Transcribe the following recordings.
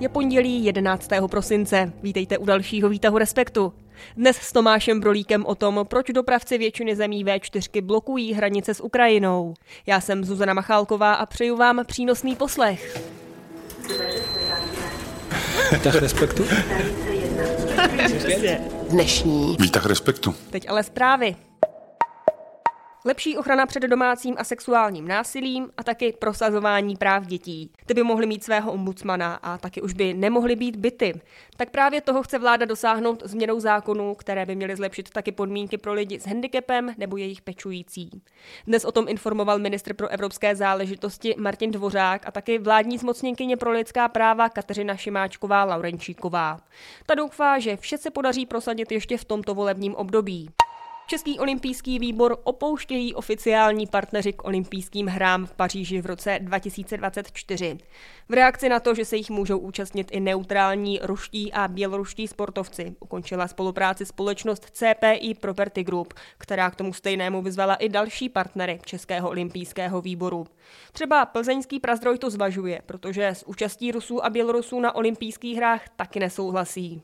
Je pondělí 11. prosince. Vítejte u dalšího výtahu Respektu. Dnes s Tomášem Brolíkem o tom, proč dopravci většiny zemí V4 blokují hranice s Ukrajinou. Já jsem Zuzana Machálková a přeju vám přínosný poslech. Výtah Respektu? Dnešní. Výtah Respektu. Teď ale zprávy. Lepší ochrana před domácím a sexuálním násilím a taky prosazování práv dětí. Ty by mohly mít svého ombudsmana a taky už by nemohly být byty. Tak právě toho chce vláda dosáhnout změnou zákonů, které by měly zlepšit taky podmínky pro lidi s handicapem nebo jejich pečující. Dnes o tom informoval ministr pro evropské záležitosti Martin Dvořák a taky vládní zmocněnkyně pro lidská práva Kateřina Šimáčková Laurenčíková. Ta doufá, že vše se podaří prosadit ještě v tomto volebním období. Český olympijský výbor opouštějí oficiální partneři k olympijským hrám v Paříži v roce 2024. V reakci na to, že se jich můžou účastnit i neutrální ruští a běloruští sportovci, ukončila spolupráci společnost CPI Property Group, která k tomu stejnému vyzvala i další partnery Českého olympijského výboru. Třeba plzeňský prazdroj to zvažuje, protože s účastí Rusů a Bělorusů na olympijských hrách taky nesouhlasí.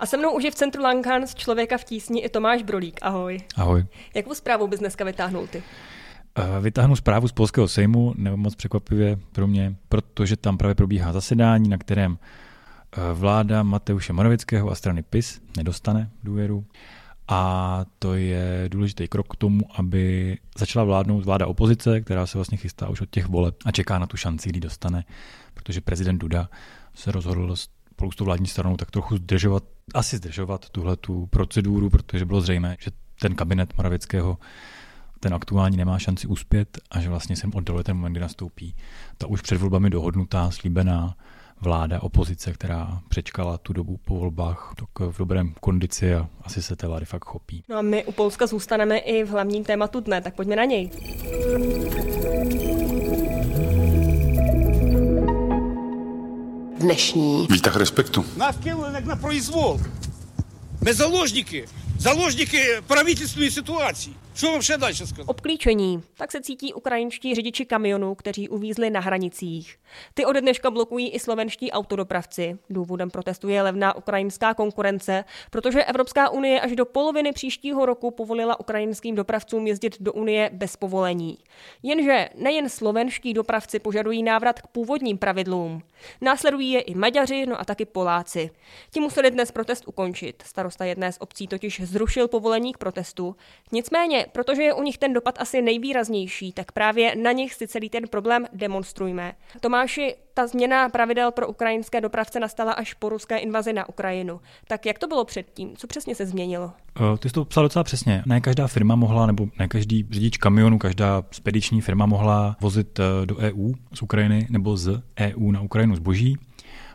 A se mnou už je v centru Lankan z Člověka v tísni i Tomáš Brolík. Ahoj. Ahoj. Jakou zprávu bys dneska vytáhnul ty? Eh, vytáhnu zprávu z Polského sejmu, nebo moc překvapivě pro mě, protože tam právě probíhá zasedání, na kterém eh, vláda Mateuše Moravického a strany PIS nedostane důvěru. A to je důležitý krok k tomu, aby začala vládnout vláda opozice, která se vlastně chystá už od těch voleb a čeká na tu šanci, kdy dostane, protože prezident Duda se rozhodl spolu s tou vládní stranou tak trochu zdržovat, asi zdržovat tuhle tu proceduru, protože bylo zřejmé, že ten kabinet Moravického ten aktuální nemá šanci uspět a že vlastně se oddaluje ten moment, kdy nastoupí ta už před volbami dohodnutá, slíbená vláda, opozice, která přečkala tu dobu po volbách tak v dobrém kondici a asi se té vlády fakt chopí. No a my u Polska zůstaneme i v hlavním tématu dne, tak pojďme na něj. Dnešní. Výtah respektu. Nás кинули jak na произвол. Ми заложники. Заложники правительственної ситуації. Co vám vše dál сказати? Obklíčení. Tak se cítí ukrajinští řidiči kamionů, kteří uvízli na hranicích. Ty ode dneška blokují i slovenští autodopravci. Důvodem protestu je levná ukrajinská konkurence, protože Evropská unie až do poloviny příštího roku povolila ukrajinským dopravcům jezdit do Unie bez povolení. Jenže nejen slovenští dopravci požadují návrat k původním pravidlům. Následují je i Maďaři, no a taky Poláci. Ti museli dnes protest ukončit. Starosta jedné z obcí totiž zrušil povolení k protestu. Nicméně protože je u nich ten dopad asi nejvýraznější, tak právě na nich si celý ten problém demonstrujme. Tomáši, ta změna pravidel pro ukrajinské dopravce nastala až po ruské invazi na Ukrajinu. Tak jak to bylo předtím? Co přesně se změnilo? Uh, ty jsi to psal docela přesně. Ne každá firma mohla, nebo ne každý řidič kamionu, každá spediční firma mohla vozit uh, do EU z Ukrajiny nebo z EU na Ukrajinu zboží.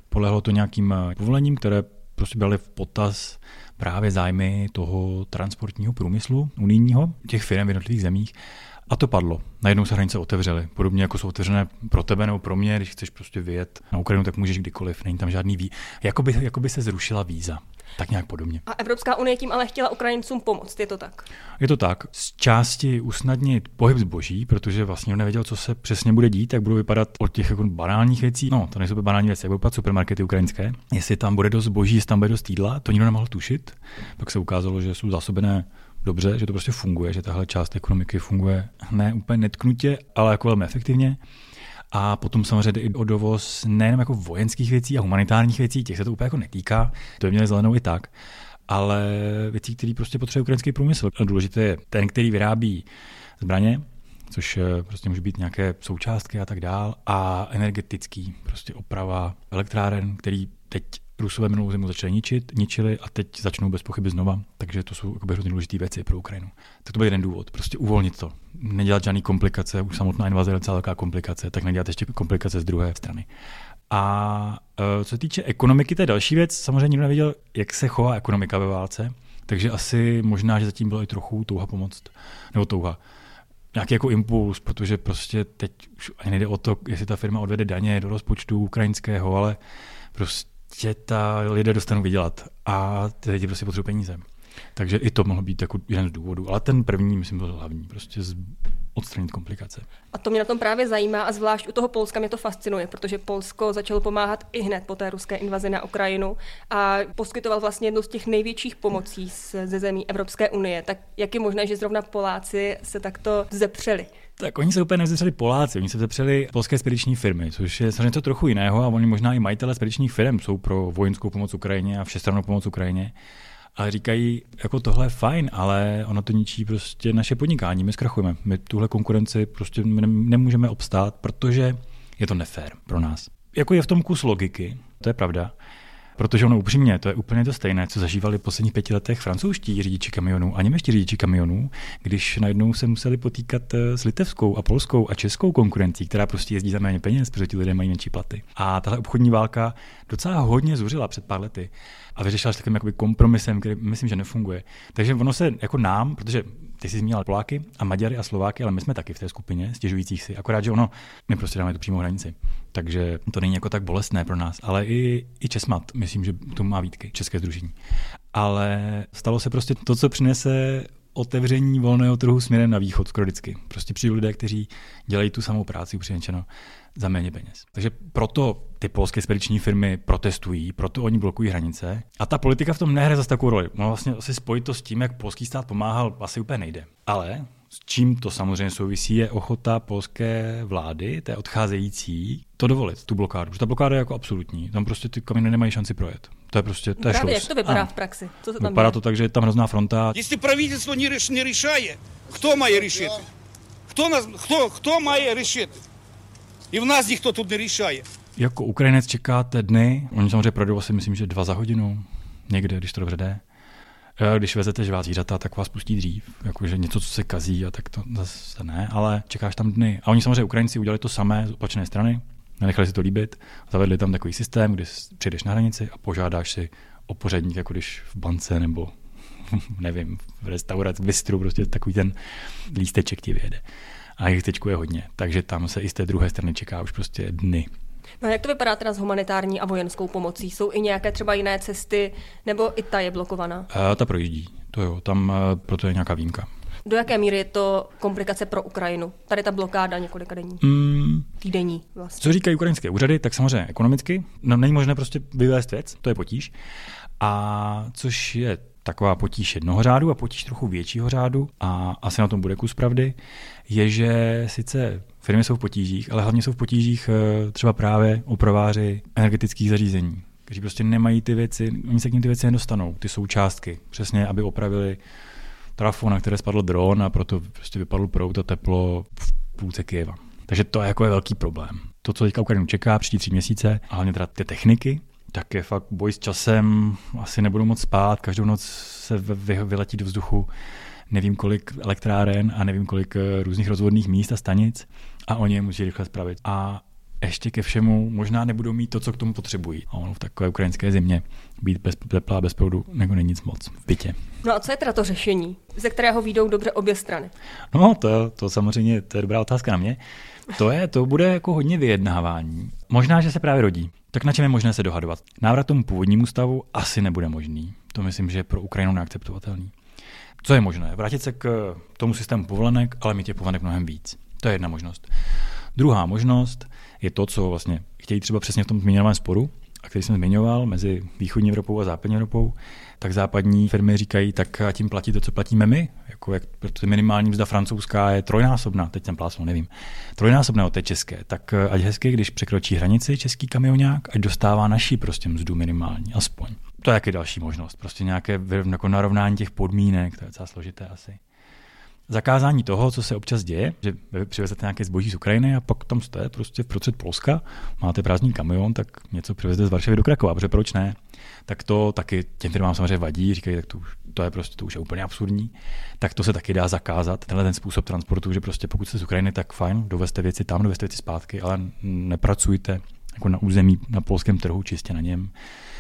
Polehlo to nějakým uh, povolením, které prostě brali v potaz právě zájmy toho transportního průmyslu unijního, těch firm v jednotlivých zemích. A to padlo. Najednou se hranice otevřely. Podobně jako jsou otevřené pro tebe nebo pro mě, když chceš prostě vyjet na Ukrajinu, tak můžeš kdykoliv, není tam žádný ví. Jakoby, jakoby se zrušila víza. Tak nějak podobně. A Evropská unie tím ale chtěla Ukrajincům pomoct, je to tak? Je to tak. Z části usnadnit pohyb zboží, protože vlastně nevěděl, co se přesně bude dít, jak budou vypadat od těch jako banálních věcí. No, to nejsou banální věci, jak budou vypadat supermarkety ukrajinské. Jestli tam bude dost zboží, jestli tam bude dost jídla, to nikdo nemohl tušit. Pak se ukázalo, že jsou zásobené dobře, že to prostě funguje, že tahle část ekonomiky funguje ne úplně netknutě, ale jako velmi efektivně. A potom samozřejmě i o dovoz nejenom jako vojenských věcí a humanitárních věcí, těch se to úplně jako netýká, to by měli zelenou i tak, ale věcí, které prostě potřebuje ukrajinský průmysl. A důležité je ten, který vyrábí zbraně, což eh, prostě může být nějaké součástky a tak dál, a energetický, prostě oprava elektráren, který teď Rusové minulou zimu začali ničit, ničili a teď začnou bez pochyby znova, takže to jsou hrozně důležité věci pro Ukrajinu. Tak to byl jeden důvod, prostě uvolnit to, nedělat žádné komplikace, už samotná invaze je celá velká komplikace, tak nedělat ještě komplikace z druhé strany. A e, co se týče ekonomiky, to je další věc. Samozřejmě nikdo nevěděl, jak se chová ekonomika ve válce, takže asi možná, že zatím bylo i trochu touha pomoct, nebo touha nějaký jako impuls, protože prostě teď už ani nejde o to, jestli ta firma odvede daně do rozpočtu ukrajinského, ale prostě prostě ta lidé dostanou vydělat a ty lidi prostě potřebují peníze. Takže i to mohlo být jako jeden z důvodů. Ale ten první, myslím, byl hlavní. Prostě odstranit komplikace. A to mě na tom právě zajímá a zvlášť u toho Polska mě to fascinuje, protože Polsko začalo pomáhat i hned po té ruské invazi na Ukrajinu a poskytoval vlastně jednu z těch největších pomocí ze zemí Evropské unie. Tak jak je možné, že zrovna Poláci se takto zepřeli? Tak oni se úplně nezepřeli Poláci, oni se zepřeli polské spediční firmy, což je samozřejmě to trochu jiného a oni možná i majitele spedičních firm jsou pro vojenskou pomoc Ukrajině a všestrannou pomoc Ukrajině. Ale říkají, jako tohle je fajn, ale ono to ničí prostě naše podnikání, my zkrachujeme. My tuhle konkurenci prostě nemůžeme obstát, protože je to nefér pro nás. Jako je v tom kus logiky, to je pravda, Protože ono upřímně, to je úplně to stejné, co zažívali v posledních pěti letech francouzští řidiči kamionů a němečtí řidiči kamionů, když najednou se museli potýkat eh, s litevskou a polskou a českou konkurencí, která prostě jezdí za méně peněz, protože ti lidé mají menší platy. A tahle obchodní válka docela hodně zuřila před pár lety a vyřešila se takovým kompromisem, který myslím, že nefunguje. Takže ono se jako nám, protože ty jsi zmínil Poláky a Maďary a Slováky, ale my jsme taky v té skupině stěžujících si. Akorát, že ono, my prostě dáme tu přímou hranici. Takže to není jako tak bolestné pro nás. Ale i, i Česmat, myslím, že to má výtky, České združení. Ale stalo se prostě to, co přinese otevření volného trhu směrem na východ skoro vždycky. Prostě přijdou lidé, kteří dělají tu samou práci, upřímně za méně peněz. Takže proto ty polské spediční firmy protestují, proto oni blokují hranice. A ta politika v tom nehraje zase takovou roli. No vlastně asi spojit to s tím, jak polský stát pomáhal, asi úplně nejde. Ale s čím to samozřejmě souvisí, je ochota polské vlády, té odcházející, to dovolit, tu blokádu. Protože ta blokáda je jako absolutní. Tam prostě ty kamiony nemají šanci projet. To je prostě to je Právě, šluz. jak to vypadá ano. v praxi? Co se tam vypadá to tak, že je tam hrozná fronta. Jestli pravidlo neřešuje, kdo má řešit? Kdo, nás, kdo, kdo má řešit? I v nás nikdo tu nerešuje. Jako Ukrajinec čekáte dny, oni samozřejmě projdou asi myslím, že dva za hodinu, někde, když to dobře jde. Když vezete živá zvířata, tak vás pustí dřív. Jakože něco, co se kazí, a tak to zase ne, ale čekáš tam dny. A oni samozřejmě Ukrajinci udělali to samé z opačné strany, nenechali si to líbit, zavedli tam takový systém, kdy přijdeš na hranici a požádáš si o pořadník, jako když v bance nebo nevím, v restauraci, v bistru, prostě takový ten lísteček ti vyjede a jich teď je hodně, takže tam se i z té druhé strany čeká už prostě dny. No a jak to vypadá teda s humanitární a vojenskou pomocí? Jsou i nějaké třeba jiné cesty, nebo i ta je blokovaná? A ta projíždí, to jo, tam eh, proto je nějaká výjimka. Do jaké míry je to komplikace pro Ukrajinu? Tady ta blokáda několika denní. Mm, Týdenní vlastně. Co říkají ukrajinské úřady, tak samozřejmě ekonomicky. No, není možné prostě vyvést věc, to je potíž. A což je taková potíž jednoho řádu a potíž trochu většího řádu, a asi na tom bude kus pravdy, je, že sice firmy jsou v potížích, ale hlavně jsou v potížích eh, třeba právě opraváři energetických zařízení, kteří prostě nemají ty věci, oni se k ním ty věci nedostanou, ty součástky, přesně, aby opravili trafo, na které spadl dron a proto prostě vypadl prout a teplo v půlce Kyjeva. Takže to je jako je velký problém. To, co teďka Ukrajinu čeká příští tři měsíce, a hlavně teda ty techniky, tak je fakt boj s časem, asi nebudou moc spát, každou noc se vyletí do vzduchu nevím kolik elektráren a nevím kolik eh, různých rozvodných míst a stanic a oni je musí rychle spravit. A ještě ke všemu možná nebudou mít to, co k tomu potřebují. A ono v takové ukrajinské zimě být bez tepla a bez proudu nebo není nic moc v bytě. No a co je teda to řešení, ze kterého výjdou dobře obě strany? No to, to samozřejmě, to je dobrá otázka na mě. To je, to bude jako hodně vyjednávání. Možná, že se právě rodí. Tak na čem je možné se dohadovat? Návrat tomu původnímu stavu asi nebude možný. To myslím, že je pro Ukrajinu neakceptovatelný. Co je možné? Vrátit se k tomu systému povolenek, ale mít je povolenek mnohem víc. To je jedna možnost. Druhá možnost je to, co vlastně chtějí třeba přesně v tom zmiňovaném sporu, a který jsem zmiňoval, mezi východní Evropou a západní Evropou, tak západní firmy říkají, tak a tím platí to, co platíme my. Jako jak, protože minimální mzda francouzská je trojnásobná, teď jsem plásnul, nevím, trojnásobná od té české. Tak ať hezky, když překročí hranici český kamionák, ať dostává naší prostě mzdu minimální, aspoň. To je jaké další možnost, prostě nějaké jako narovnání těch podmínek, to je docela složité asi zakázání toho, co se občas děje, že přivezete nějaké zboží z Ukrajiny a pak tam jste prostě v prostřed Polska, máte prázdný kamion, tak něco přivezete z Varšavy do Krakova, protože proč ne? Tak to taky těm firmám samozřejmě vadí, říkají, tak to, už, to je prostě to už je úplně absurdní. Tak to se taky dá zakázat, tenhle ten způsob transportu, že prostě pokud jste z Ukrajiny, tak fajn, dovezte věci tam, dovezte věci zpátky, ale nepracujte jako na území, na polském trhu, čistě na něm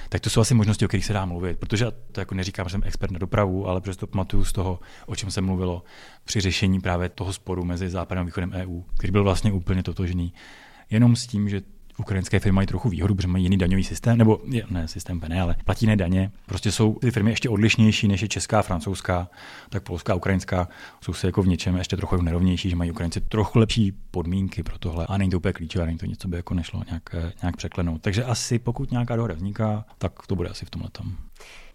tak to jsou asi možnosti, o kterých se dá mluvit. Protože to jako neříkám, že jsem expert na dopravu, ale protože to pamatuju z toho, o čem se mluvilo při řešení právě toho sporu mezi Západem a Východem EU, který byl vlastně úplně totožný. Jenom s tím, že ukrajinské firmy mají trochu výhodu, protože mají jiný daňový systém, nebo ne systém ne, ale platí ne daně. Prostě jsou ty firmy ještě odlišnější než je česká, francouzská, tak polská, ukrajinská. Jsou si jako v něčem ještě trochu nerovnější, že mají Ukrajinci trochu lepší podmínky pro tohle. A není to úplně klíčové, není to něco, by jako nešlo nějak, eh, nějak překlenout. Takže asi pokud nějaká dohoda vzniká, tak to bude asi v tomhle tom.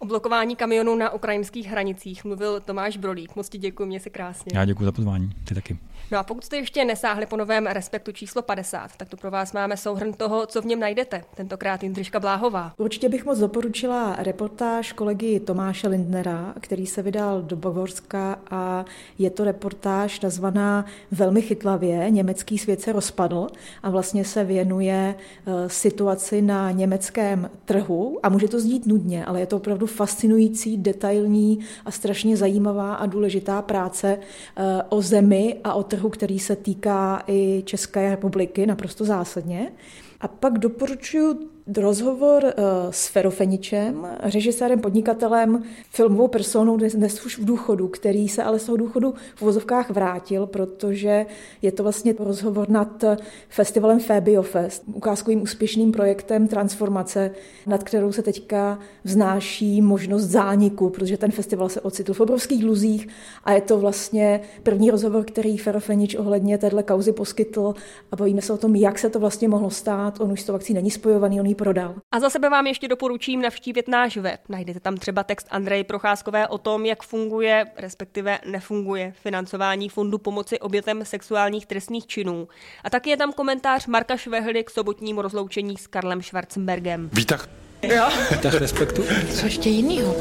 O blokování kamionů na ukrajinských hranicích mluvil Tomáš Brolík. Moc ti děkuji, mě se krásně. Já děkuji za pozvání, ty taky. No a pokud jste ještě nesáhli po novém Respektu číslo 50, tak tu pro vás máme souhrn toho, co v něm najdete. Tentokrát Jindřiška Bláhová. Určitě bych moc doporučila reportáž kolegy Tomáše Lindnera, který se vydal do Bavorska a je to reportáž nazvaná velmi chytlavě Německý svět se rozpadl a vlastně se věnuje eh, situaci na německém trhu a může to znít nudně, ale je to opravdu fascinující, detailní a strašně zajímavá a důležitá práce eh, o zemi a o trhu, který se týká i České republiky naprosto zásadně. A pak doporučuji rozhovor uh, s Ferofeničem, režisérem, podnikatelem, filmovou personou dnes, už v důchodu, který se ale z toho důchodu v vozovkách vrátil, protože je to vlastně rozhovor nad festivalem Fabiofest, ukázkovým úspěšným projektem transformace, nad kterou se teďka vznáší možnost zániku, protože ten festival se ocitl v obrovských dluzích a je to vlastně první rozhovor, který Ferofenič ohledně téhle kauzy poskytl a bavíme se o tom, jak se to vlastně mohlo stát. On už s tou akcí není spojovaný, on prodal. A za sebe vám ještě doporučím navštívit náš web. Najdete tam třeba text Andreje Procházkové o tom, jak funguje, respektive nefunguje financování Fondu pomoci obětem sexuálních trestných činů. A taky je tam komentář Marka Švehly k sobotnímu rozloučení s Karlem Schwarzenbergem. Výtah. Jo. Výtah respektu. Co ještě jinýho?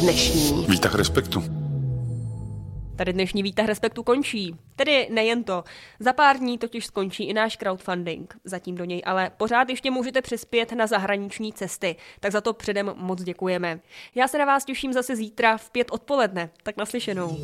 Dnešní. Výtah respektu. Tady dnešní výtah Respektu končí. Tedy nejen to. Za pár dní totiž skončí i náš crowdfunding. Zatím do něj ale pořád ještě můžete přispět na zahraniční cesty. Tak za to předem moc děkujeme. Já se na vás těším zase zítra v pět odpoledne. Tak naslyšenou.